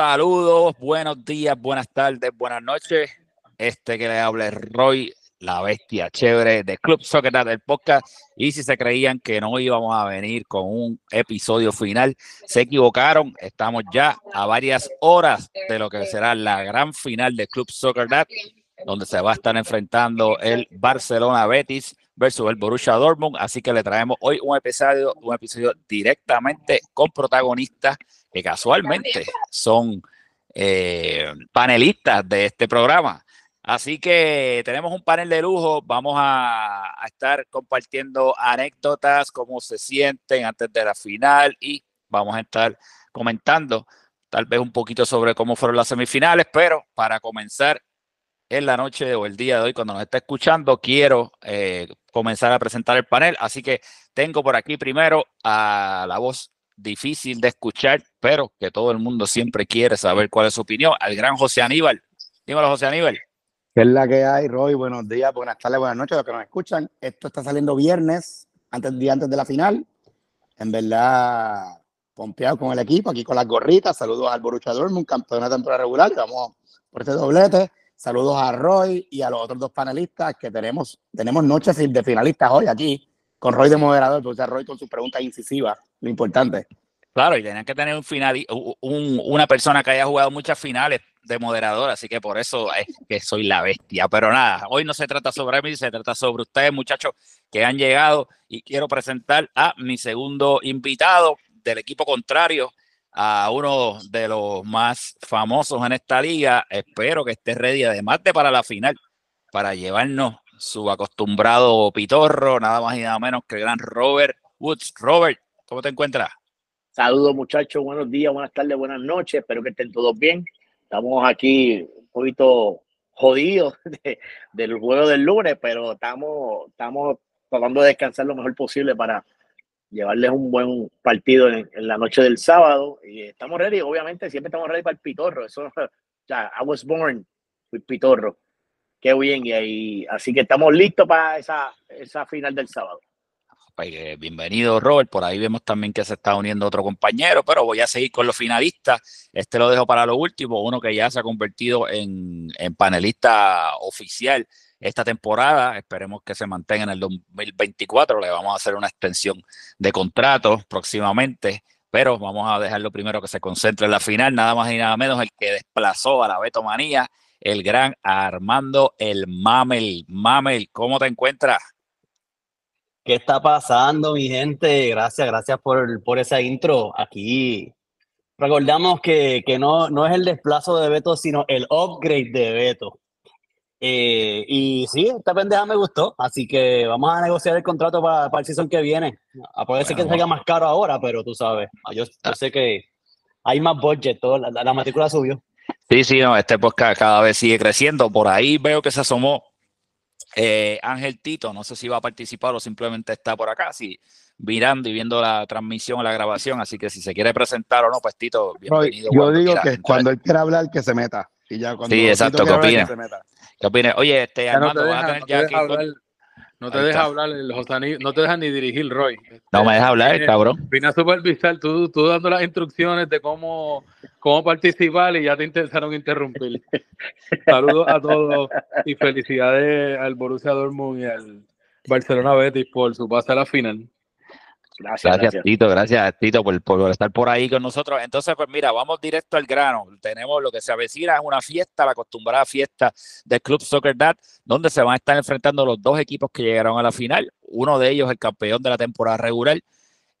Saludos, buenos días, buenas tardes, buenas noches. Este que le habla es Roy, la bestia chévere de Club Soccer del podcast. Y si se creían que no íbamos a venir con un episodio final, se equivocaron. Estamos ya a varias horas de lo que será la gran final de Club Soccer donde se va a estar enfrentando el Barcelona Betis versus el Borussia Dortmund. Así que le traemos hoy un episodio, un episodio directamente con protagonistas que casualmente son eh, panelistas de este programa. Así que tenemos un panel de lujo. Vamos a, estar compartiendo anécdotas, cómo se sienten antes de la final y vamos a estar comentando tal vez un poquito sobre cómo fueron las semifinales, pero para comenzar en la noche o el día de hoy, cuando nos está escuchando, quiero eh, comenzar a presentar el panel. Así que tengo por aquí primero a la voz difícil de escuchar, pero que todo el mundo siempre quiere saber cuál es su opinión, al gran José Aníbal. Dímelo, José Aníbal. ¿Qué es la que hay, Roy? Buenos días, buenas tardes, buenas noches, los que nos escuchan. Esto está saliendo viernes, antes día antes de la final. En verdad, pompeado con el equipo, aquí con las gorritas. Saludos al Borussia Dortmund, campeón de temporada regular. Vamos por este doblete. Saludos a Roy y a los otros dos panelistas que tenemos, tenemos noches de finalistas hoy aquí, con Roy de moderador, entonces Roy con sus preguntas incisivas, lo importante. Claro, y tenían que tener un final, un, una persona que haya jugado muchas finales de moderador, así que por eso es que soy la bestia. Pero nada, hoy no se trata sobre mí, se trata sobre ustedes, muchachos, que han llegado y quiero presentar a mi segundo invitado del equipo contrario, a uno de los más famosos en esta liga. Espero que esté ready, además de para la final, para llevarnos su acostumbrado pitorro, nada más y nada menos que el gran Robert Woods. Robert, ¿cómo te encuentras? Saludos muchachos, buenos días, buenas tardes, buenas noches, espero que estén todos bien. Estamos aquí un poquito jodidos del juego del lunes, pero estamos, estamos tratando de descansar lo mejor posible para llevarles un buen partido en, la noche del sábado. Y estamos ready, obviamente, siempre estamos ready para el pitorro. Eso, ya, I was born with pitorro. Qué bien, y ahí, así que estamos listos para esa, esa final del sábado. Eh, bienvenido, Robert. Por ahí vemos también que se está uniendo otro compañero, pero voy a seguir con los finalistas. Este lo dejo para lo último, uno que ya se ha convertido en, panelista oficial esta temporada. Esperemos que se mantenga en el 2024. Le vamos a hacer una extensión de contrato próximamente, pero vamos a dejarlo primero que se concentre en la final. Nada más y nada menos el que desplazó a la Beto Manía, el gran Armando el Mamel. Mamel, ¿cómo te encuentras? ¿Qué está pasando, mi gente? Gracias, gracias por, por esa intro. Aquí recordamos que, que no, no es el desplazo de Beto, sino el upgrade de Beto. Eh, y sí, esta pendeja me gustó, así que vamos a negociar el contrato para, para el season que viene. A poder ser que salga más caro ahora, pero tú sabes, yo, yo sé que hay más budget, todo, la, matrícula subió. Sí, sí, no, este podcast cada vez sigue creciendo. Por ahí veo que se asomó eh, Ángel Tito, no sé si va a participar o simplemente está por acá, sí, mirando y viendo la transmisión o la grabación, así que si se quiere presentar o no, pues Tito, bienvenido. Yo digo que cuando él quiera hablar, que se meta. Y ya cuando sí, exacto, ¿qué opina? ¿Qué opina? Oye, este, Armando, no te deja, no hablar, no te deja hablar el no te deja ni dirigir, Roy. No me deja hablar, vine, cabrón. Vine a supervisar, tú, tú dando las instrucciones de cómo, cómo participar y ya te intentaron interrumpir. Saludos a todos y felicidades al Borussia Dortmund y al Barcelona Betis por su pase a la final. Gracias, Tito, gracias Tito por, por, estar por ahí con nosotros. Entonces, pues mira, vamos directo al grano. Tenemos lo que se avecina, es una fiesta, la acostumbrada fiesta del Club Soccer Dad, donde se van a estar enfrentando los dos equipos que llegaron a la final. Uno de ellos, el campeón de la temporada regular,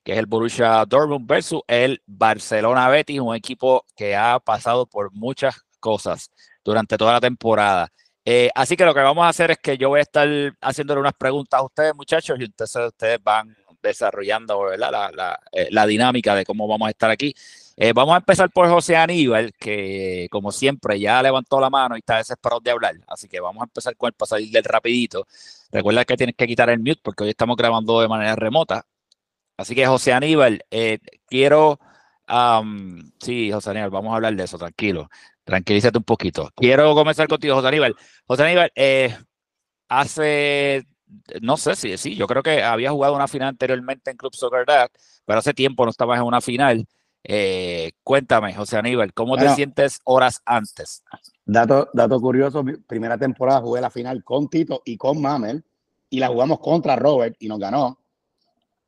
que es el Borussia Dortmund versus el Barcelona Betis, un equipo que ha pasado por muchas cosas durante toda la temporada. Eh, así que lo que vamos a hacer es que yo voy a estar haciéndole unas preguntas a ustedes, muchachos, y entonces ustedes van desarrollando La, eh, la, dinámica de cómo vamos a estar aquí. Eh, vamos a empezar por José Aníbal, que como siempre ya levantó la mano y está desesperado de hablar. Así que vamos a empezar con el pasar del rapidito. Recuerda que tienes que quitar el mute porque hoy estamos grabando de manera remota. Así que José Aníbal, eh, quiero... sí, José Aníbal, vamos a hablar de eso, tranquilo. Tranquilízate un poquito. Quiero comenzar contigo, José Aníbal. José Aníbal, hace no sé si sí, yo creo que había jugado una final anteriormente en Club Soccer Dad, pero hace tiempo no estabas en una final. Eh, cuéntame, José Aníbal, ¿cómo te sientes horas antes? Dato, dato curioso, mi primera temporada jugué la final con Tito y con Mamel y la jugamos contra Robert y nos ganó.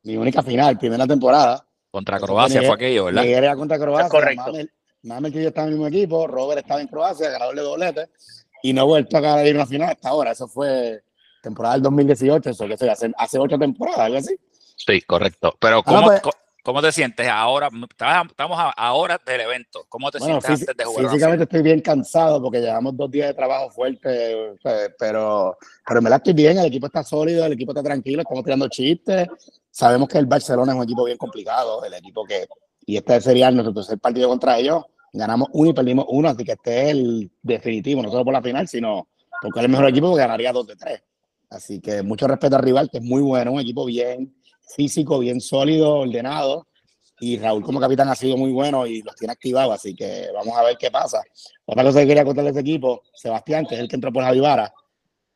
Mi única final, primera temporada. Contra Croacia fue aquello, ¿verdad? Nigeria contra Croacia. correcto. Mamel, Mamel y yo estaban en el mismo equipo, Robert estaba en Croacia, ganador de doblete y no he vuelto a ganar una final hasta ahora. Eso fue temporada del 2018, eso que sé, hace, hace ocho temporadas, algo así. Sí, correcto. Pero Ah, ¿cómo, pues- cómo te sientes ahora? Estamos a, a horas del evento. ¿Cómo te Bueno, sientes antes de jugar? físicamente estoy bien cansado porque llevamos dos días de trabajo fuerte, sea, pero, pero en verdad estoy bien, el equipo está sólido, el equipo está tranquilo, estamos tirando chistes. Sabemos que el Barcelona es un equipo bien complicado, el equipo que, y este sería nuestro tercer partido contra ellos, ganamos uno y perdimos uno, así que este es el definitivo, no solo por la final, sino porque es el mejor equipo que ganaría dos de tres. Así que mucho respeto al rival, que es muy bueno, un equipo bien físico, bien sólido, ordenado. Y Raúl como capitán ha sido muy bueno y los tiene activados, así que vamos a ver qué pasa. Otra cosa que quería contarle a ese equipo, Sebastián, que es el que entró por Javi Vara,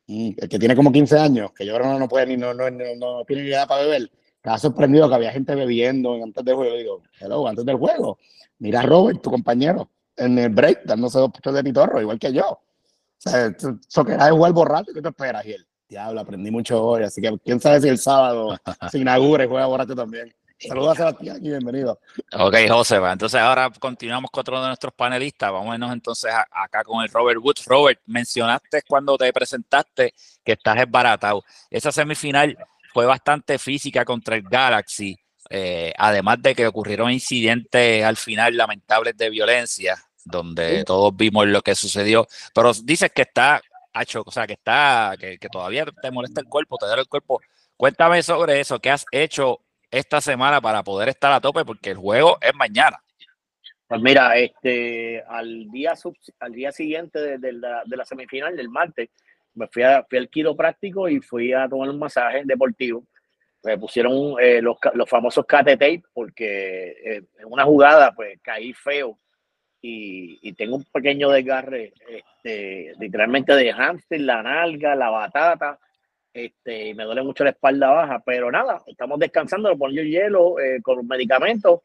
mm, el que tiene como 15 años, que yo creo que no, no puede ni, no, no, no, tiene ni idea para beber, estaba sorprendido que había gente bebiendo antes del juego. Digo, hello, antes del juego, mira a Robert, tu compañero, en el break, dándose dos puestos de pitorro, igual que yo. O sea, eso- que era de jugar borracho, ¿qué te esperas? Él, diablo, aprendí mucho hoy, así que quién sabe si el sábado se inaugura y juega borracho también. Saludos a Sebastián y bienvenido. Ok, José, va. entonces ahora continuamos con otro de nuestros panelistas. Vamos a irnos entonces a- acá con el Robert Woods. Robert, mencionaste cuando te presentaste que estás esbaratado. Esa semifinal fue bastante física contra el Galaxy, eh, además de que ocurrieron incidentes al final lamentables de violencia, donde Sí. todos vimos lo que sucedió. Pero dices que está hecho, o sea, que está, que, todavía te molesta el cuerpo, te duele el cuerpo. Cuéntame sobre eso, ¿qué has hecho esta semana para poder estar a tope? Porque el juego es mañana. Pues mira, este, al día al día siguiente de, la, de la semifinal del martes, me fui, a, fui al quiropráctico y fui a tomar un masaje deportivo. Me pusieron eh, los, los famosos cate tape porque eh, en una jugada pues caí feo y, tengo un pequeño desgarre, este, literalmente de hamster, la nalga, la batata, este, y me duele mucho la espalda baja, pero nada, estamos descansando, lo pongo hielo eh, con medicamentos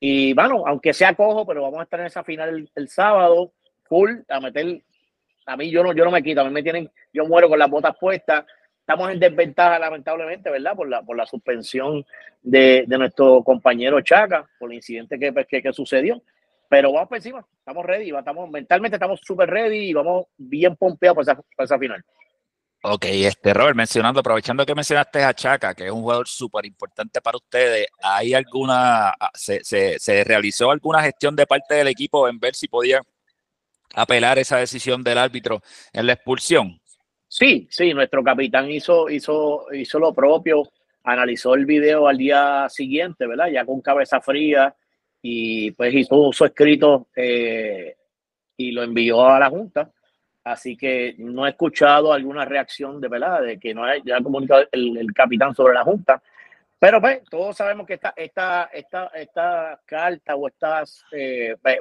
y bueno, aunque sea cojo, pero vamos a estar en esa final el, el sábado, full, a meter, a mí yo no, yo no me quito, a mí me tienen, yo muero con las botas puestas, estamos en desventaja lamentablemente, ¿verdad? Por la, por la suspensión de, de nuestro compañero Chaca, por el incidente que, pues, que, que sucedió, pero vamos por encima, estamos ready, estamos, mentalmente estamos súper ready y vamos bien pompeados para esa, para esa final. Ok, este Robert, mencionando, aprovechando que mencionaste a Chaca, que es un jugador súper importante para ustedes, ¿hay alguna, ah, se, se, se realizó alguna gestión de parte del equipo en ver si podían apelar esa decisión del árbitro en la expulsión? Sí, sí, nuestro capitán hizo, hizo, hizo lo propio, analizó el video al día siguiente, ¿verdad? Ya con cabeza fría y pues hizo su escrito eh, y lo envió a la Junta. Así que no he escuchado alguna reacción de verdad, de que no haya comunicado el, el capitán sobre la Junta. Pero pues, todos sabemos que esta, esta, esta, esta carta o estas eh, pues,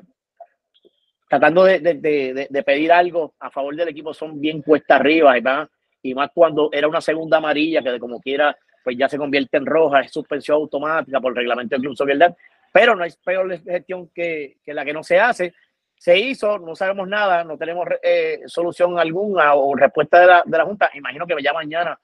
tratando de, de, de, de, pedir algo a favor del equipo son bien cuesta arriba y más, y más cuando era una segunda amarilla que de como quiera pues ya se convierte en roja, es suspensión automática por el reglamento del Club Soccer pero no hay peor gestión que, que, la que no se hace. Se hizo, no sabemos nada, no tenemos eh, solución alguna o respuesta de la, de la Junta. Imagino que ya mañana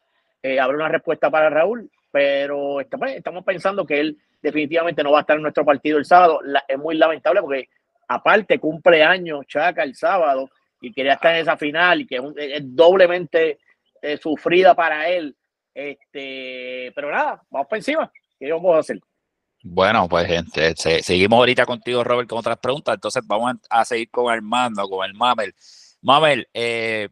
eh, habrá una respuesta para Raúl, pero estamos, estamos pensando que él definitivamente no va a estar en nuestro partido el sábado. Es muy lamentable porque aparte cumpleaños Chaca el sábado y quería estar en esa final y que es, un, es doblemente eh, sufrida para él. Este, pero nada, vamos para encima. ¿Qué vamos a hacer? Bueno, pues gente, se, seguimos ahorita contigo, Robert, con otras preguntas. Entonces vamos a, seguir con Armando, con el Mamel. Mamel, eh,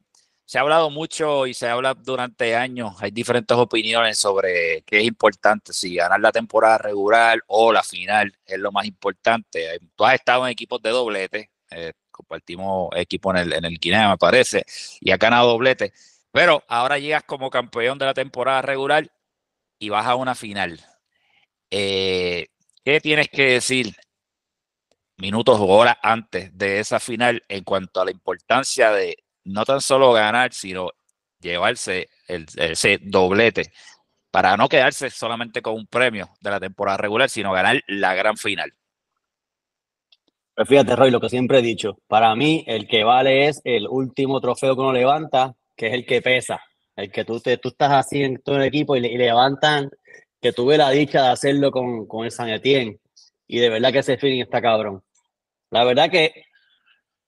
se ha hablado mucho y se habla durante años, hay diferentes opiniones sobre qué es importante, si ganar la temporada regular o la final es lo más importante. Tú has estado en equipos de doblete, eh, compartimos equipo en el, en el Guinea, me parece, y has ganado doblete, pero ahora llegas como campeón de la temporada regular y vas a una final. Eh, ¿Qué tienes que decir minutos o horas antes de esa final en cuanto a la importancia de no tan solo ganar, sino llevarse ese doblete para no quedarse solamente con un premio de la temporada regular, sino ganar la gran final. Pues fíjate, Roy, lo que siempre he dicho, para mí el que vale es el último trofeo que uno levanta, que es el que pesa, el que tú, te, tú estás así en todo el equipo y, levantan, que tuve la dicha de hacerlo con, con el San Etienne, y de verdad que ese feeling está cabrón. La verdad que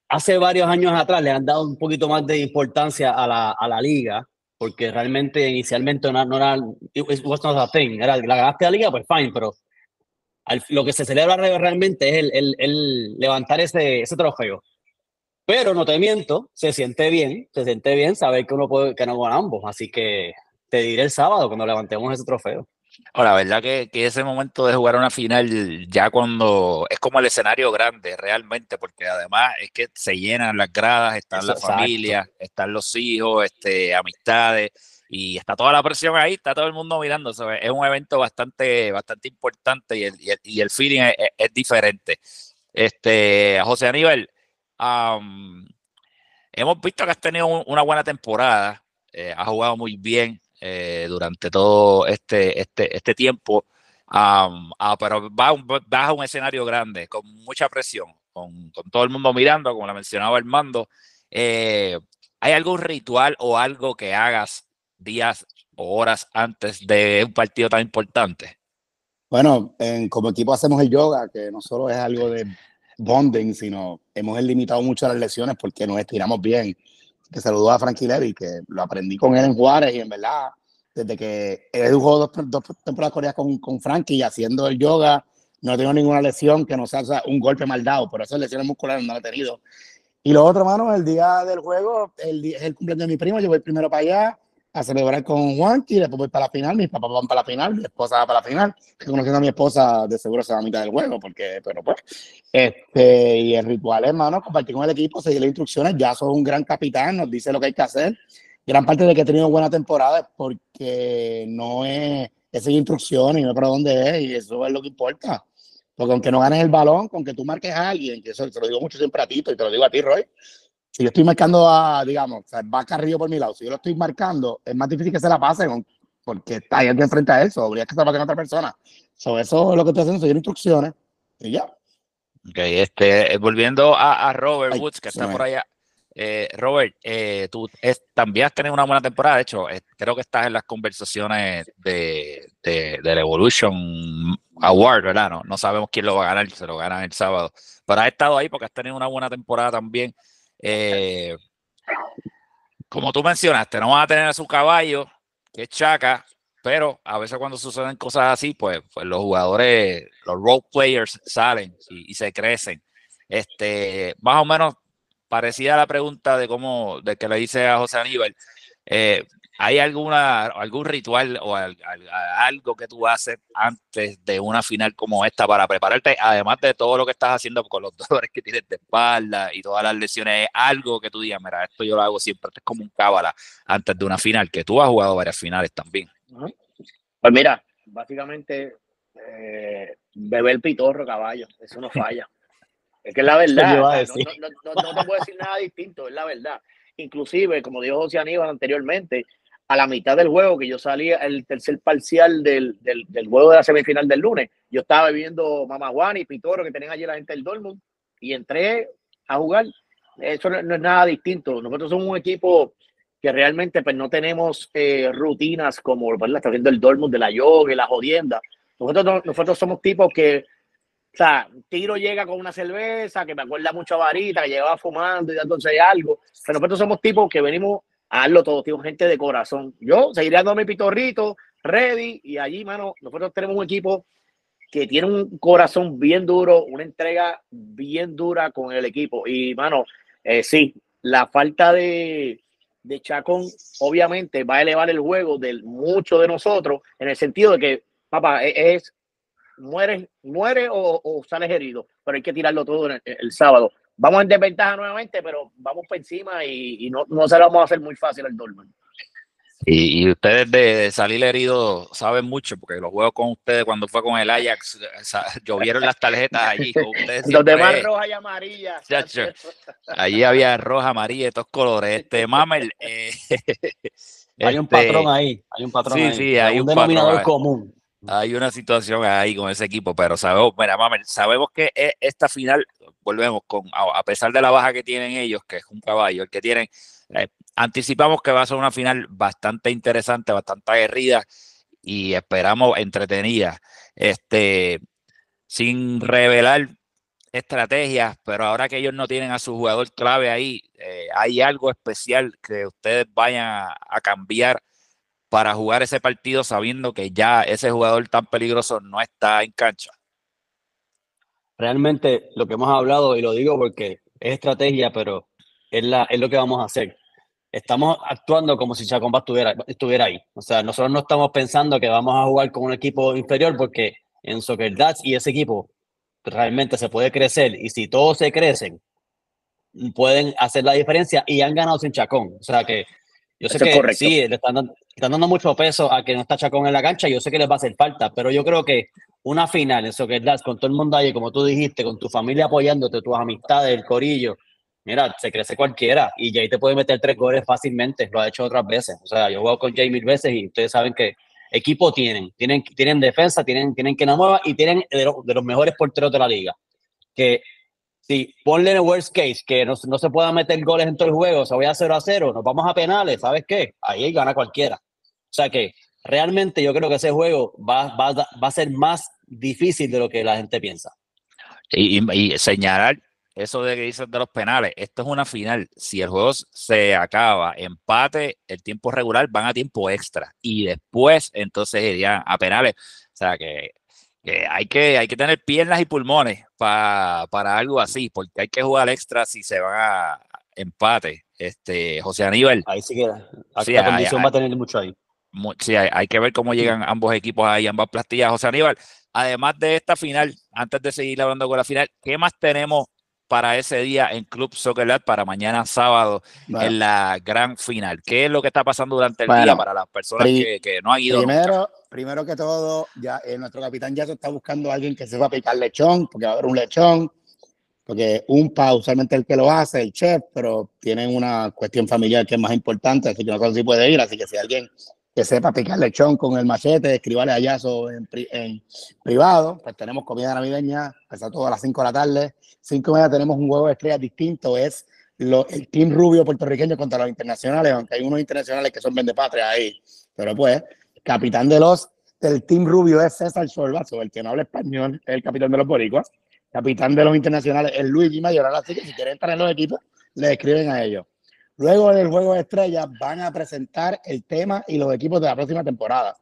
hace varios años atrás le han dado un poquito más de importancia a la, a la liga, porque realmente inicialmente no, no era, it was not a thing, era la ganaste la liga, pues fine, pero lo que se celebra realmente es el, el, el, levantar ese, ese trofeo. Pero no te miento, se siente bien, se siente bien saber que uno puede que no ambos, así que te diré el sábado cuando levantemos ese trofeo. Ahora, la verdad que, que, ese momento de jugar una final, ya cuando es como el escenario grande realmente, porque además es que se llenan las gradas, están las familias, están los hijos, este, amistades, y está toda la presión ahí, está todo el mundo mirando. es un evento bastante, bastante importante y el, y el, feeling es, diferente. Este, José Aníbal, hemos visto que has tenido una buena temporada, eh, has jugado muy bien. Eh, durante todo este, este, este tiempo, ah, pero va, va, a un escenario grande, con mucha presión, con, con todo el mundo mirando, como la mencionaba Armando. Eh, ¿Hay algún ritual o algo que hagas días o horas antes de un partido tan importante? Bueno, en, como equipo hacemos el yoga, que no solo es algo de bonding, sino hemos limitado mucho las lesiones porque nos estiramos bien que saludó a Frankie Levy, que lo aprendí con él en Juárez y en verdad, desde que él jugó dos, dos temporadas coreanas con, con Frankie haciendo el yoga, no tengo ninguna lesión que no sea, un golpe mal dado, por esas lesiones musculares no he tenido. Y lo otro, mano, el día del juego, el, el cumpleaños de mi primo, yo voy primero para allá, a celebrar con Juanqui, después voy para la final, mis papás van para la final, mi esposa va para la final, conociendo a mi esposa de seguro se va a mitad del juego, porque, pero pues, este, y el ritual, hermano, compartir con el equipo, seguir las instrucciones, ya sos un gran capitán, nos dice lo que hay que hacer, gran parte de que he tenido buena temporada es porque no es, es seguir instrucciones y no para dónde es, y eso es lo que importa, porque aunque no ganes el balón, con que tú marques a alguien, que eso te lo digo mucho siempre a ti, y te lo digo a ti, Roy, si yo estoy marcando a, digamos, va Carrillo por mi lado, si yo lo estoy marcando, es más difícil que se la pase porque está ahí alguien frente a él, o habría que se la a otra persona. So, eso es lo que estoy haciendo, seguir instrucciones y ya. Ok, este, volviendo a, Robert Woods, que está por allá. Eh, Robert, eh, tú también has tenido una buena temporada. De hecho, eh, creo que estás en las conversaciones de, de, del Evolution Award, ¿verdad? No, no sabemos quién lo va a ganar, se lo ganan el sábado. Pero has estado ahí porque has tenido una buena temporada también. Eh, como tú mencionaste, no van a tener a su caballo, que es Chaca, pero a veces cuando suceden cosas así, pues, pues los jugadores, los role players salen y, se crecen. Este, más o menos parecida a la pregunta de cómo, de que le hice a José Aníbal. Eh, ¿Hay alguna, algún ritual o algo que tú haces antes de una final como esta para prepararte? Además de todo lo que estás haciendo con los dolores que tienes de espalda y todas las lesiones, algo que tú digas, mira, esto yo lo hago siempre, esto es como un cábala antes de una final, que tú has jugado varias finales también. Pues mira, básicamente eh, beber pitorro, caballo, eso no falla. es que es la verdad, no, no, te puedo decir nada distinto, es la verdad. Inclusive, como dijo José Aníbal anteriormente, a la mitad del juego, que yo salía el tercer parcial del, del, juego de la semifinal del lunes, yo estaba viendo Juan y Pitoro que tenían allí la gente del Dortmund y entré a jugar. Eso no, es nada distinto. Nosotros somos un equipo que realmente pues, no tenemos eh, rutinas como ¿verdad? está viendo el Dortmund de la yoga y la jodienda. Nosotros, nosotros somos tipos que, o sea, Tiro llega con una cerveza que me acuerda mucho a Varita, que llevaba fumando y dándose algo. Pero nosotros somos tipos que venimos hazlo todo, tío, gente de corazón. Yo seguiré dando mi pitorrito, ready, y allí, mano, nosotros tenemos un equipo que tiene un corazón bien duro, una entrega bien dura con el equipo. Y, mano, eh, sí, la falta de, de Chacón obviamente va a elevar el juego de muchos de nosotros en el sentido de que, papá, e, es, muere, muere o, sales herido, pero hay que tirarlo todo el sábado vamos en desventaja nuevamente, pero vamos por encima y, no, no, se lo vamos a hacer muy fácil al Dortmund. Y, ustedes de salir heridos saben mucho, porque los juegos con ustedes cuando fue con el Ajax, llovieron las tarjetas allí. los demás roja y amarilla. allí había roja, amarilla, estos colores. Este Mamel. Eh, hay un este, patrón ahí, hay un patrón sí, ahí. Sí, hay un, denominador común. Hay una situación ahí con ese equipo, pero sabemos, mira, sabemos que e, esta final, volvemos con, a pesar de la baja que tienen ellos, que es un caballo, el que tienen, eh, anticipamos que va a ser una final bastante interesante, bastante aguerrida y esperamos entretenida. Este, sin revelar estrategias, pero ahora que ellos no tienen a su jugador clave ahí, eh, ¿hay algo especial que ustedes vayan a, cambiar para jugar ese partido sabiendo que ya ese jugador tan peligroso no está en cancha? Realmente lo que hemos hablado, y lo digo porque es estrategia, pero es, la, es lo que vamos a hacer. Estamos actuando como si Chacomba estuviera, estuviera ahí. O sea, nosotros no estamos pensando que vamos a jugar con un equipo inferior porque en Soccer Dats y ese equipo realmente se puede crecer y si todos se crecen, pueden hacer la diferencia y han ganado sin Chacón. O sea que yo sé que sí, le están, dando, mucho peso a que no está Chacón en la cancha, yo sé que les va a hacer falta, pero yo creo que una final en Soccer Dats con todo el mundo ahí, como tú dijiste, con tu familia apoyándote, tus amistades, el corillo, mira, se crece cualquiera y Jay te puede meter tres goles fácilmente, lo ha hecho otras veces. O sea, yo he jugado con Jay mil veces y ustedes saben que equipo tienen. Tienen, tienen defensa, tienen, tienen que mueva y tienen de, los mejores porteros de la liga. Que si ponle en el worst case que no, no, se puedan meter goles en todo el juego, se vaya a 0 a 0, nos vamos a penales, ¿sabes qué? Ahí gana cualquiera. O sea que realmente yo creo que ese juego va, va, va a ser más difícil de lo que la gente piensa. Y, y, y señalar eso de que dices de los penales, esto es una final. Si el juego se acaba, empate, el tiempo regular van a tiempo extra y después entonces irían a penales. O sea que, hay, que hay que tener piernas y pulmones para algo así, porque hay que jugar extra si se van a empate. Este, José Aníbal. Ahí sí queda. la condición va a tener mucho ahí. Sí, hay, que ver cómo llegan ambos equipos ahí, ambas plastillas. José Aníbal, además de esta final, antes de seguir hablando con la final, ¿qué más tenemos para ese día en Club Soccer para mañana sábado en la gran final. ¿Qué es lo que está pasando durante el día para las personas que, no han ido? Primero, primero que todo, ya eh, nuestro capitán ya se está buscando a alguien que sepa picar lechón, porque va a haber un lechón, porque un pa usualmente el que lo hace, el chef, pero tienen una cuestión familiar que es más importante, así que no sé si puede ir, así que si alguien que sepa picar lechón con el machete, escribirle Yaso en, en, privado. Pues tenemos comida navideña, está todo a las 5 de la tarde. 5 de la tenemos un juego de estrellas distinto, es lo, el Team Rubio puertorriqueño contra los internacionales, aunque hay unos internacionales que son patria ahí. Pero pues, capitán de los del Team Rubio es César Sorbazo, el que no habla español, es el capitán de los boricuas. Capitán de los internacionales es Luigi Mayoral, así que si quieren estar en los equipos, le escriben a ellos. Luego del juego de estrellas van a presentar el tema y los equipos de la próxima temporada.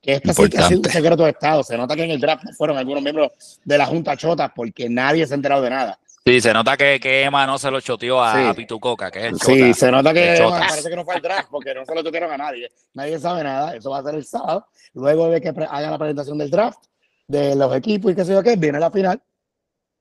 Que este sí que ha sido un secreto de Estado. Se nota que en el draft fueron algunos miembros de la Junta Chota porque nadie se ha enterado de nada. Sí, se nota que, que Emma no se lo choteó a, Pitucoca, que es el Chota. Sí, se nota que Emma parece que no fue el draft porque no se lo chotearon a nadie. Nadie sabe nada. Eso va a ser el sábado. Luego de que hagan la presentación del draft, de los equipos y qué sé yo qué, viene la final.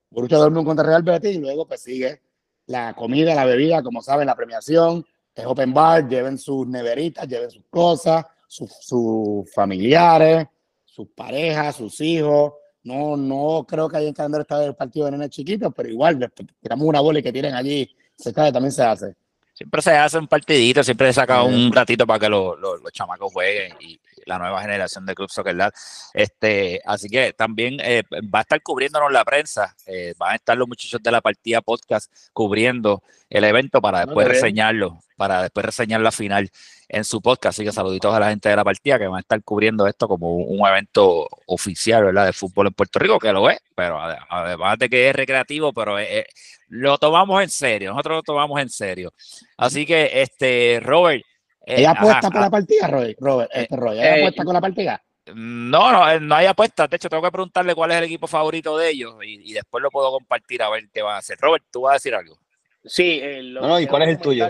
Borussia Dortmund contra Real Betis y luego pues sigue la comida, la bebida, como saben, la premiación es open bar, lleven sus neveritas, lleven sus cosas, sus, familiares, sus parejas, sus hijos. No, no creo que haya en calendario estar el partido de nenes chiquitos, pero igual, tiramos una bola y que tienen allí se cae, también se hace. Siempre se hace un partidito, siempre se saca un ratito para que los, los, los chamacos jueguen y, la nueva generación de Club Soccer Este, así que también eh, va a estar cubriéndonos la prensa, eh, van a estar los muchachos de la partida podcast cubriendo el evento para después reseñarlo, para después reseñar la final en su podcast. Así que saluditos a la gente de la partida que van a estar cubriendo esto como un, evento oficial, ¿verdad? De fútbol en Puerto Rico, que lo es, pero además de que es recreativo, pero lo tomamos en serio, nosotros lo tomamos en serio. Así que, este, Robert, ¿Ella apuesta por la partida, Roy? Robert, eh, este Roy, ¿ella eh, apuesta con la partida? No, no, no hay apuesta. De hecho, tengo que preguntarle cuál es el equipo favorito de ellos y, después lo puedo compartir a ver qué van a hacer. Robert, ¿tú vas a decir algo? Sí. no, ¿y cuál es el tuyo?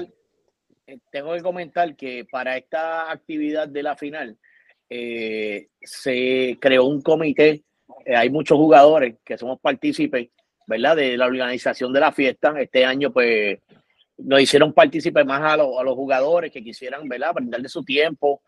Tengo que comentar que para esta actividad de la final se creó un comité. hay muchos jugadores que somos partícipes, ¿verdad? De la organización de la fiesta. Este año, pues, nos hicieron partícipes más a, a, los jugadores que quisieran, ¿verdad? de su tiempo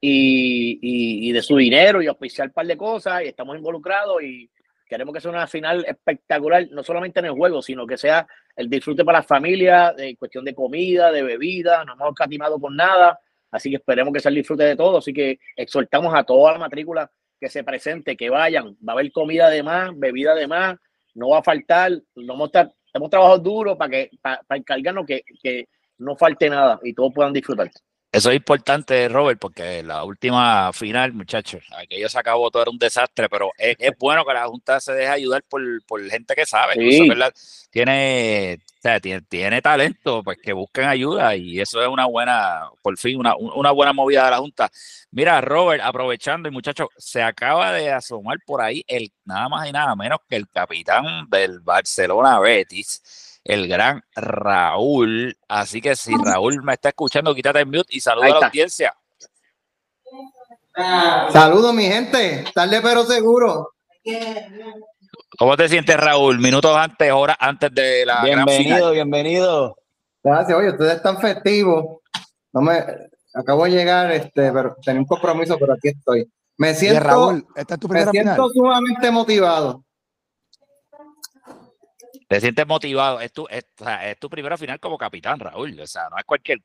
y, de su dinero y auspiciar un par de cosas y estamos involucrados y queremos que sea una final espectacular, no solamente en el juego, sino que sea el disfrute para la familia, de cuestión de comida, de bebida, no hemos catimado con nada, así que esperemos que sea el disfrute de todo, así que exhortamos a toda la matrícula que se presente, que vayan. Va a haber comida de más, bebida de más, no va a faltar. No hemos, tra- hemos trabajado duro para que para, para encargarnos que, que no falte nada y todos puedan disfrutar. Eso es importante, Robert, porque la última final, muchachos, aquello se acabó, todo era un desastre, pero es, es bueno que la Junta se deje ayudar por, por gente que sabe. Tiene, o sea, tiene, tiene talento, pues que busquen ayuda y eso es una buena, por fin, una, una buena movida de la Junta. Mira, Robert, aprovechando, y muchachos, se acaba de asomar por ahí el nada más y nada menos que el capitán del Barcelona Betis el gran Raúl. Así que si Raúl me está escuchando, quítate el mute y saluda a la audiencia. Saludos, mi gente. Tarde pero seguro. ¿Cómo te sientes, Raúl? Minutos antes, horas antes de la Bienvenido, bienvenido. Gracias. Oye, ustedes están festivos. No me acabo de llegar, este, pero tenía un compromiso, pero aquí estoy. Me siento, Raúl, esta es tu me final. siento sumamente motivado. Te sientes motivado. Es tu, es, o sea, es tu primera final como capitán, Raúl. O sea, no es cualquier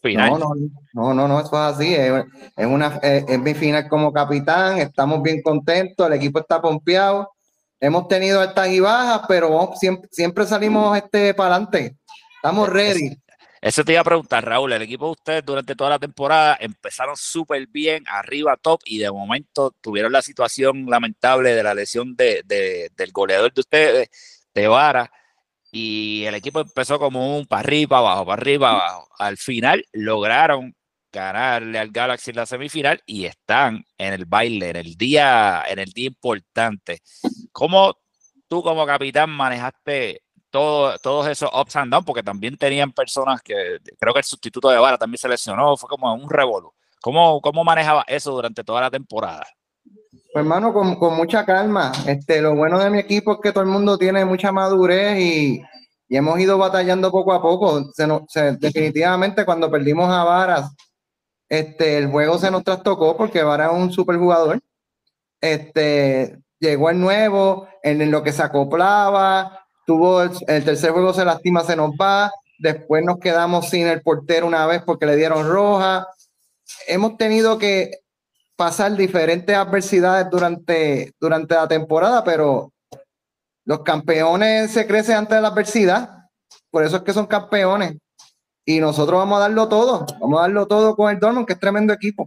final. No, no, no, no, no, eso es así. Es, es una, es, es mi final como capitán. Estamos bien contentos. El equipo está pompeado. Hemos tenido altas y bajas, pero vamos- siempre, siempre salimos este para adelante. Estamos ready. Eso te iba a preguntar, Raúl. El equipo de ustedes durante toda la temporada empezaron súper bien, arriba, top, y de momento tuvieron la situación lamentable de la lesión de, de- del goleador de ustedes, de Vara, y el equipo empezó como un para arriba, abajo, para arriba, abajo. Al final lograron ganarle al Galaxy en la semifinal y están en el baile, en el día, en el día importante. ¿Cómo tú como capitán manejaste todo, todos esos ups and downs? Porque también tenían personas que, creo que el sustituto de Vara también se lesionó, fue como un revolú. ¿Cómo, ¿Cómo manejaba eso durante toda la temporada? Pues, hermano, con, con mucha calma. Este, lo bueno de mi equipo es que todo el mundo tiene mucha madurez y, y hemos ido batallando poco a poco. Definitivamente, cuando perdimos a Varas, este, el juego se nos trastocó porque Varas es un super jugador. Este, llegó el nuevo, en, en lo que se acoplaba, tuvo el, el tercer juego se lastima, se nos va. Después nos quedamos sin el portero una vez porque le dieron roja. Hemos tenido que pasar diferentes adversidades durante, durante la temporada, pero los campeones se crecen ante la adversidad. Por eso es que son campeones. Y nosotros vamos a darlo todo. Vamos a darlo todo con el Dortmund, que es tremendo equipo.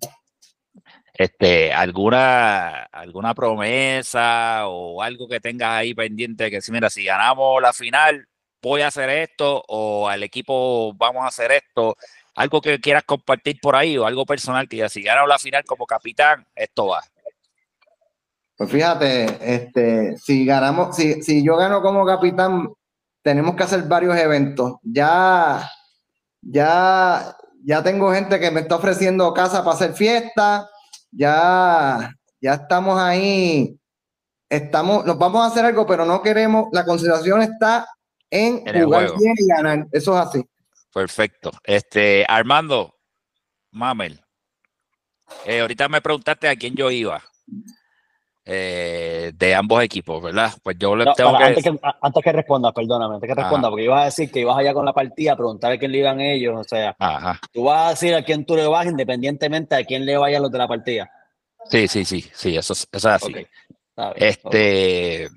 Este, alguna, alguna promesa o algo que tengas ahí pendiente que si mira, si ganamos la final, voy a hacer esto, o al equipo vamos a hacer esto, algo que quieras compartir por ahí, o algo personal que digas, si ganamos la final como capitán, esto va. Pues fíjate, este, si ganamos, si, si yo gano como capitán, tenemos que hacer varios eventos. Ya, ya, ya tengo gente que me está ofreciendo casa para hacer fiesta. Ya, ya estamos ahí. Estamos, nos vamos a hacer algo, pero no queremos. La consideración está en, En jugar bien y ganar. Eso es así. Perfecto. Este, Armando, Mamel, eh, ahorita me preguntaste a quién yo iba. eh, de ambos equipos, ¿verdad? Pues yo le No, tengo para, que antes, que, antes que respondas, perdóname, antes que Ajá. respondas, porque ibas a decir que ibas allá con la partida a preguntar a quién le iban ellos. O sea, Ajá. tú vas a decir a quién tú le vas independientemente a quién le vayan los de la partida. Sí, sí, sí, sí, eso, es- eso es así. Ok, está bien, ok. Este,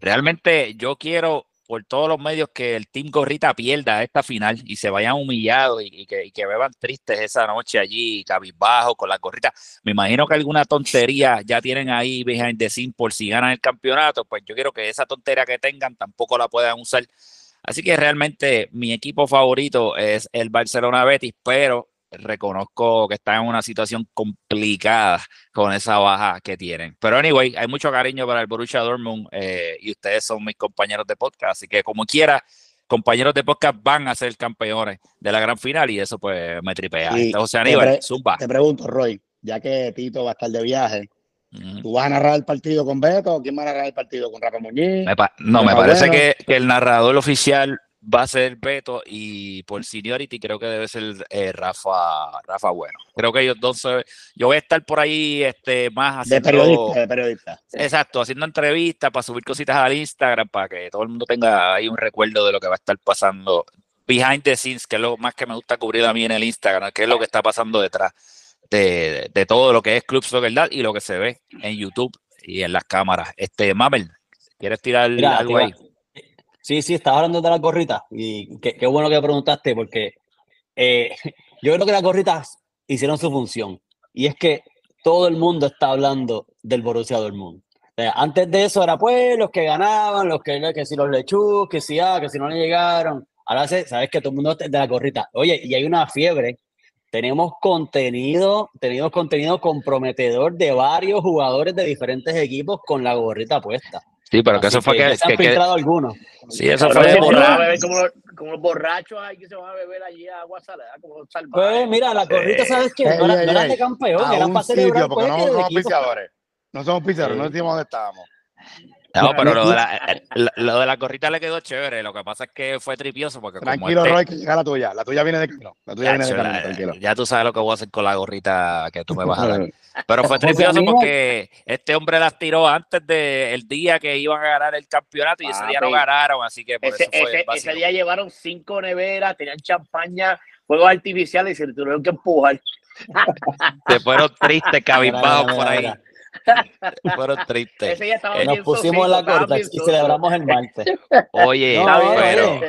realmente yo quiero por todos los medios que el Team Gorrita pierda esta final y se vayan humillados y, que, y beban tristes esa noche allí, cabizbajo, con la gorrita. Me imagino que alguna tontería ya tienen ahí behind the scene por si ganan el campeonato, pues yo quiero que esa tontería que tengan tampoco la puedan usar. Así que realmente mi equipo favorito es el Barcelona Betis, pero reconozco que están en una situación complicada con esa baja que tienen. Pero anyway, hay mucho cariño para el Borussia Dortmund eh, y ustedes son mis compañeros de podcast, así que como quiera, compañeros de podcast van a ser campeones de la gran final y eso pues me tripea. Y José te Aníbal, pre- zumba. Te pregunto, Roy, ya que Tito va a estar de viaje. ¿tú vas a narrar el partido con Beto o quién va a narrar el partido con Rafa Muñiz? Me no, me parece Bueno. que, que el narrador oficial va a ser Beto y por seniority creo que debe ser eh, Rafa, Rafa Bueno. Creo que ellos dos, se- yo voy a estar por ahí este, más De haciendo... periodista, de periodista. Exacto, haciendo entrevistas para subir cositas al Instagram para que todo el mundo tenga ahí un recuerdo de lo que va a estar pasando behind the scenes, que es lo más que me gusta cubrir a mí en el Instagram, que es lo que está pasando detrás de, de todo lo que es Club Soccer Dad y lo que se ve en YouTube y en las cámaras. Este, Mabel, ¿quieres tirar Mira, algo ahí? Sí, sí, estaba hablando de las gorritas y qué, bueno que preguntaste porque eh, yo creo que las gorritas hicieron su función y es que todo el mundo está hablando del Borussia Dortmund. O sea, antes de eso era pues los que ganaban, los que, que si los lechus, que si ah, que si no le llegaron. Ahora sabes que todo el mundo de la gorrita. Oye, y hay una fiebre. Tenemos contenido, tenemos contenido comprometedor de varios jugadores de diferentes equipos con la gorrita puesta. Sí, pero que Así eso fue ya que, se han que- que- filtrado algunos. sí, eso Cabrón, fue como, los- como los borrachos ahí que se van a beber allí agua salada, como los salvajes. Pues mira, la gorrita, ¿sabes qué? No, no eran ey. de campeón, eran para celebrar sitio, porque pues, no que somos auspiciadores. No somos auspiciadores, no Sí. decimos dónde estábamos. No, pero lo de, Mira, la, lo- de la gorrita le quedó chévere. Lo que pasa es que fue tripioso porque como Tranquilo, este- Roy, que llega la tuya. La tuya viene de camino. La tuya viene de camino, la- tranquilo. ya tú sabes lo que voy a hacer con la gorrita que tú me vas a dar. Pero fue tripioso porque este hombre las tiró antes del día que iban a ganar el campeonato y ese día no ganaron, así que por Ese, eso fue ese- día llevaron cinco neveras, tenían champaña, fuegos artificiales y se tuvieron que empujar. Se fueron tristes, cabizbajos por ahí. Fueron tristes. Ese día estaba Eh, Nos pusimos en la corta y celebramos el martes. Oye, No, pero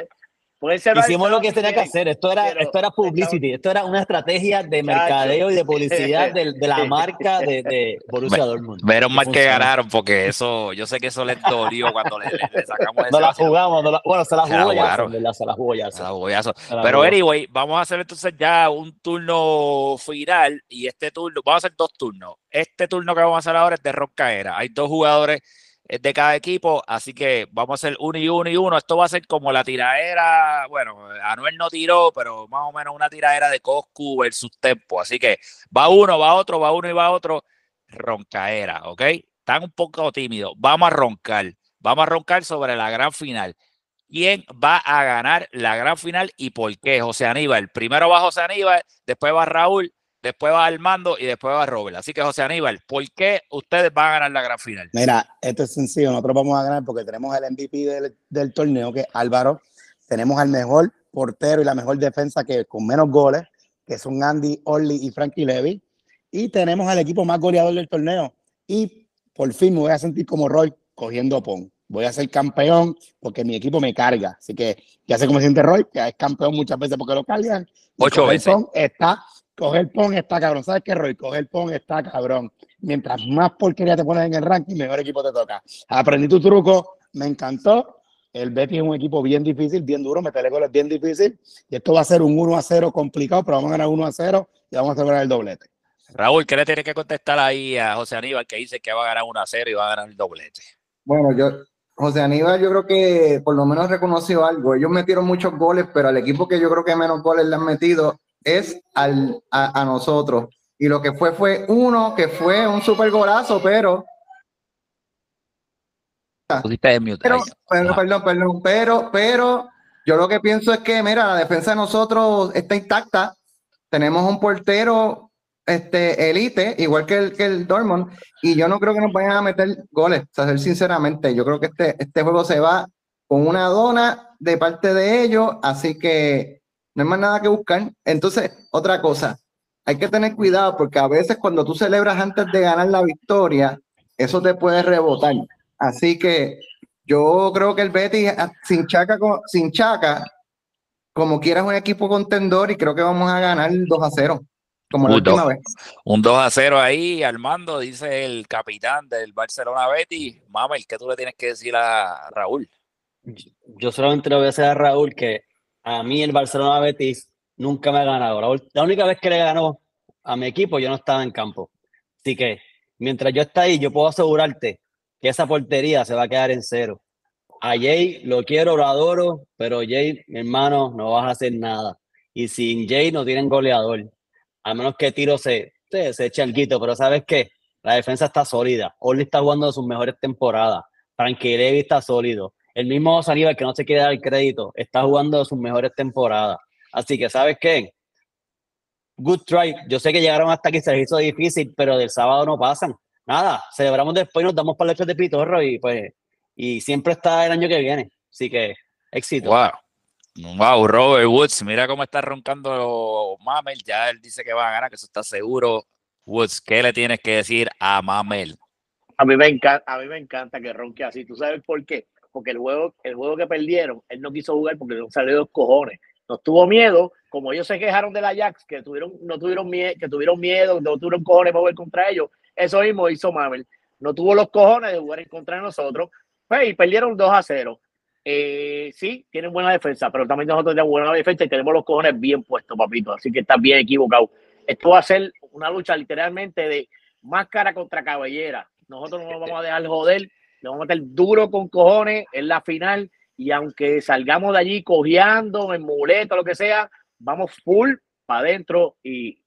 Hicimos lo que tenía que hacer. Esto era, pero- esto era publicity, esto era una estrategia de mercadeo y de publicidad de, de la marca de, de Borussia Dortmund. mal que ganaron porque eso, yo sé que eso les dolió cuando le, le- le sacamos No la jugamos, no la- bueno, se la jugó ya. Se la jugó ya. Se la se la Pero jugó. anyway, vamos a hacer entonces ya un turno final y este turno, vamos a hacer dos turnos. Este turno que vamos a hacer ahora es de Roncaera. Hay dos jugadores eh, de cada equipo, así que vamos a hacer uno y uno y uno. Esto va a ser como la tiradera, bueno, Anuel no tiró, pero más o menos una tiradera de Coscu versus Tempo. Así que va uno, va otro, va uno y va otro. Roncaera, ¿ok? Están un poco tímidos. Vamos a roncar. Vamos a roncar sobre la gran final quién va a ganar la gran final y por qué. José Aníbal. Primero va José Aníbal, después va Raúl, después va Armando y después va Robert. Así que José Aníbal, ¿por qué ustedes van a ganar la gran final? Mira, esto es sencillo. Nosotros vamos a ganar porque tenemos el MVP del, del torneo, que es Álvaro. Tenemos al mejor portero y la mejor defensa que con menos goles, que son Andy Orly y Frankie Levy. Y tenemos al equipo más goleador del torneo. Y por fin me voy a sentir como Roy cogiendo pon. Voy a ser campeón porque mi equipo me carga. Así que ya sé cómo se siente Roy, que es campeón muchas veces porque lo cargan. Ocho veces. pon está, coger pon está cabrón. ¿Sabes qué, Roy? Coger pon está cabrón. Mientras más porquería te pones en el ranking, mejor equipo te toca. Aprendí tu truco, me encantó. El Betis es un equipo bien difícil, bien duro, meterle goles bien difícil. Y esto va a ser un 1 a 0 complicado, pero vamos a ganar 1 a 0 y vamos a celebrar el doblete. Raúl, ¿qué le tienes que contestar ahí a José Aníbal que dice que va a ganar 1 a 0 y va a ganar el doblete? Bueno, yo, José Aníbal, yo creo que por lo menos reconoció algo. Ellos metieron muchos goles, pero al equipo que yo creo que menos goles le han metido es al, a, a nosotros. Y lo que fue fue uno que fue un super golazo, pero, perdón, perdón, pero, pero yo lo que pienso es que, mira, la defensa de nosotros está intacta. Tenemos un portero este, elite, igual que el, que el Dortmund, y yo no creo que nos vayan a meter goles, o sea, ser sinceramente, yo creo que este, este juego se va con una dona de parte de ellos, así que no hay más nada que buscar. Entonces, otra cosa, hay que tener cuidado porque a veces cuando tú celebras antes de ganar la victoria, eso te puede rebotar. Así que yo creo que el Betis, ah, sin Chaca, sin Chaca, como quieras un equipo contendor y creo que vamos a ganar 2 a 0, como la última vez. Un 2 a 0 ahí, Armando, dice el capitán del Barcelona Betty. Mamel, ¿qué tú le tienes que decir a Raúl? Yo solamente le voy a decir a Raúl que a mí el Barcelona Betis nunca me ha ganado. La, la única vez que le ganó a mi equipo, yo no estaba en campo. Así que mientras yo esté ahí, yo puedo asegurarte que esa portería se va a quedar en cero. A Jay lo quiero, lo adoro, pero Jay, mi hermano, no vas a hacer nada. Y sin Jay no tienen goleador. A menos que Tiro se, se, se eche alguito, pero ¿sabes qué? La defensa está sólida. Orly está jugando de sus mejores temporadas. Frankie Levy está sólido. El mismo Aníbal, que no se quiere dar el crédito, está jugando sus mejores temporadas. Así que, ¿sabes qué? Good try. Yo sé que llegaron hasta aquí, se les hizo difícil, pero del sábado no pasan. Nada, celebramos después, nos damos para el de pitorro y pues, y siempre está el año que viene. Así que, éxito. Wow. Wow, Robert Woods, mira cómo está roncando Mamel. Ya él dice que va a ganar, que eso está seguro. Woods, ¿qué le tienes que decir a Mamel? A mí me encanta, a mí me encanta que ronque así. ¿Tú sabes por qué? Porque el juego, el juego que perdieron, él no quiso jugar porque no salió dos cojones. No tuvo miedo, como ellos se quejaron de la Ajax, que tuvieron, no tuvieron miedo, que tuvieron miedo, no tuvieron cojones para jugar contra ellos. Eso mismo hizo Mamel. No tuvo los cojones de jugar en contra de nosotros. Pues, y perdieron 2 a 0. Eh, sí, tienen buena defensa, pero también nosotros tenemos buena defensa y tenemos los cojones bien puestos, papito. Así que estás bien equivocado. Esto va a ser una lucha literalmente de máscara contra cabellera. Nosotros no nos vamos a dejar joder, nos vamos a meter duro con cojones en la final. Y aunque salgamos de allí cojeando, en muleto, lo que sea, vamos full para adentro y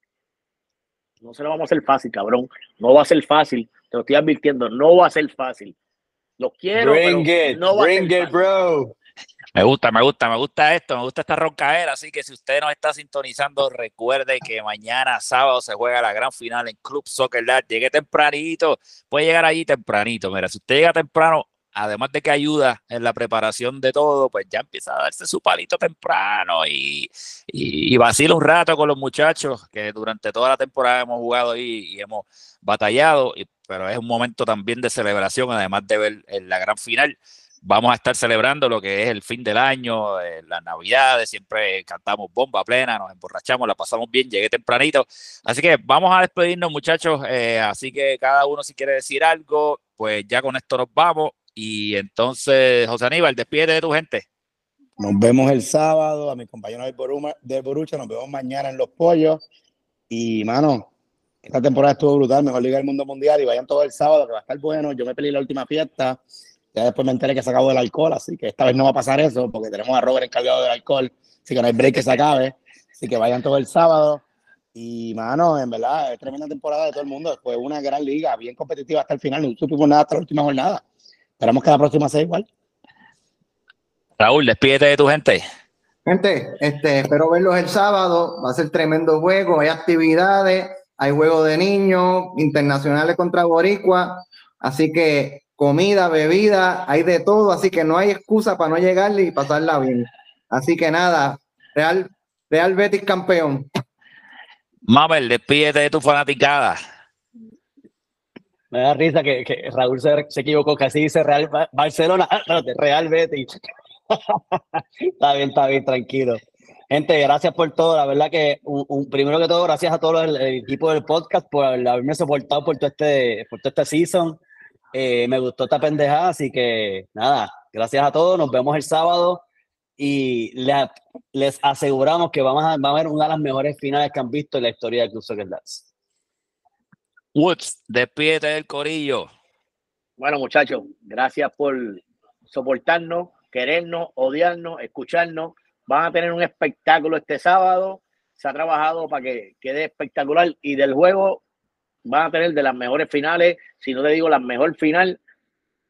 no se lo vamos a hacer fácil, cabrón. No va a ser fácil. Te lo estoy advirtiendo, no va a ser fácil. Lo quiero, Bring pero it, no va a ser it, fácil. bro. Me gusta, me gusta, me gusta esto, me gusta esta roncaera. Así que si usted nos está sintonizando, recuerde que mañana sábado se juega la gran final en Club Soccer Dad. Llegue tempranito, puede llegar allí tempranito. Mira, si usted llega temprano, además de que ayuda en la preparación de todo, pues ya empieza a darse su palito temprano y, y, y vacila un rato con los muchachos que durante toda la temporada hemos jugado y hemos batallado, pero es un momento también de celebración, además de ver en la gran final. Vamos a estar celebrando lo que es el fin del año, eh, las navidades, siempre cantamos bomba plena, nos emborrachamos, la pasamos bien, llegué tempranito. Así que vamos a despedirnos muchachos, eh, así que cada uno si quiere decir algo, pues ya con esto nos vamos. Y entonces, José Aníbal, despídete de tu gente. Nos vemos el sábado, a mis compañeros del, Boruma- Borucha, nos vemos mañana en Los Pollos. Y, mano, esta temporada estuvo brutal, mejor liga del mundo mundial y vayan todos el sábado, que va a estar bueno. Yo me peleé la última fiesta, ya después me enteré que se acabó el alcohol, así que esta vez no va a pasar eso, porque tenemos a Robert encargado del alcohol, así que no hay break que se acabe. Así que vayan todos el sábado. Y, mano, en verdad, es tremenda temporada de todo el mundo. Fue una gran liga, bien competitiva hasta el final, no supimos nada hasta la última jornada. Esperamos que la próxima sea igual. Raúl, despídete de tu gente. Gente, este, espero verlos el sábado. Va a ser tremendo juego. Hay actividades, hay juegos de niños, internacionales contra Boricua. Así que comida, bebida, hay de todo. Así que no hay excusa para no llegarle y pasarla bien. Así que nada, Real, Real Betis campeón. Mabel, despídete de tu fanaticada. Me da risa que, que Raúl se, se equivocó, casi dice Real Ba- Barcelona, ah, Real Betis. está bien, está bien, tranquilo. Gente, gracias por todo. La verdad que, un, un- primero que todo, gracias a todo el, el equipo del podcast por haberme soportado por todo este, por todo este season. Eh, me gustó esta pendejada, así que nada, gracias a todos. Nos vemos el sábado y le- les aseguramos que vamos a, va a haber una de las mejores finales que han visto en la historia del Club Soccer Dads. Woods, despídete del corillo. Bueno, muchachos, gracias por soportarnos, querernos, odiarnos, escucharnos. Van a tener un espectáculo este sábado. Se ha trabajado para que quede espectacular y del juego van a tener de las mejores finales. Si no te digo la mejor final,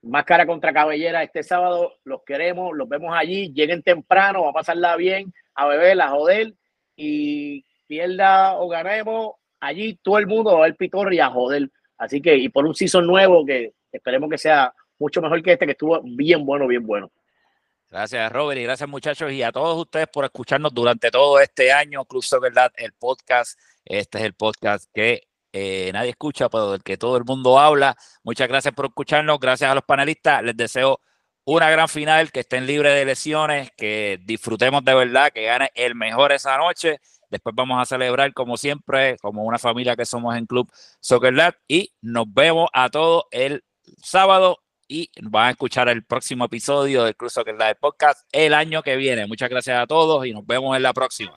máscara contra cabellera este sábado. Los queremos, los vemos allí. Lleguen temprano, va a pasarla bien, a beber, a joder y pierda o ganemos. Allí todo el mundo va a ver pitorri a joder. Así que, y por un season nuevo que esperemos que sea mucho mejor que este, que estuvo bien bueno, bien bueno. Gracias, Robert, y gracias, muchachos, y a todos ustedes por escucharnos durante todo este año. Club Soccer el podcast. Este es el podcast que eh, nadie escucha, pero del que todo el mundo habla. Muchas gracias por escucharnos. Gracias a los panelistas. Les deseo una gran final, que estén libres de lesiones, que disfrutemos de verdad, que gane el mejor esa noche. Después vamos a celebrar, como siempre, como una familia que somos en Club Soccer Dad, y nos vemos a todos el sábado y van a escuchar el próximo episodio del Club Soccer Live Podcast el año que viene. Muchas gracias a todos y nos vemos en la próxima.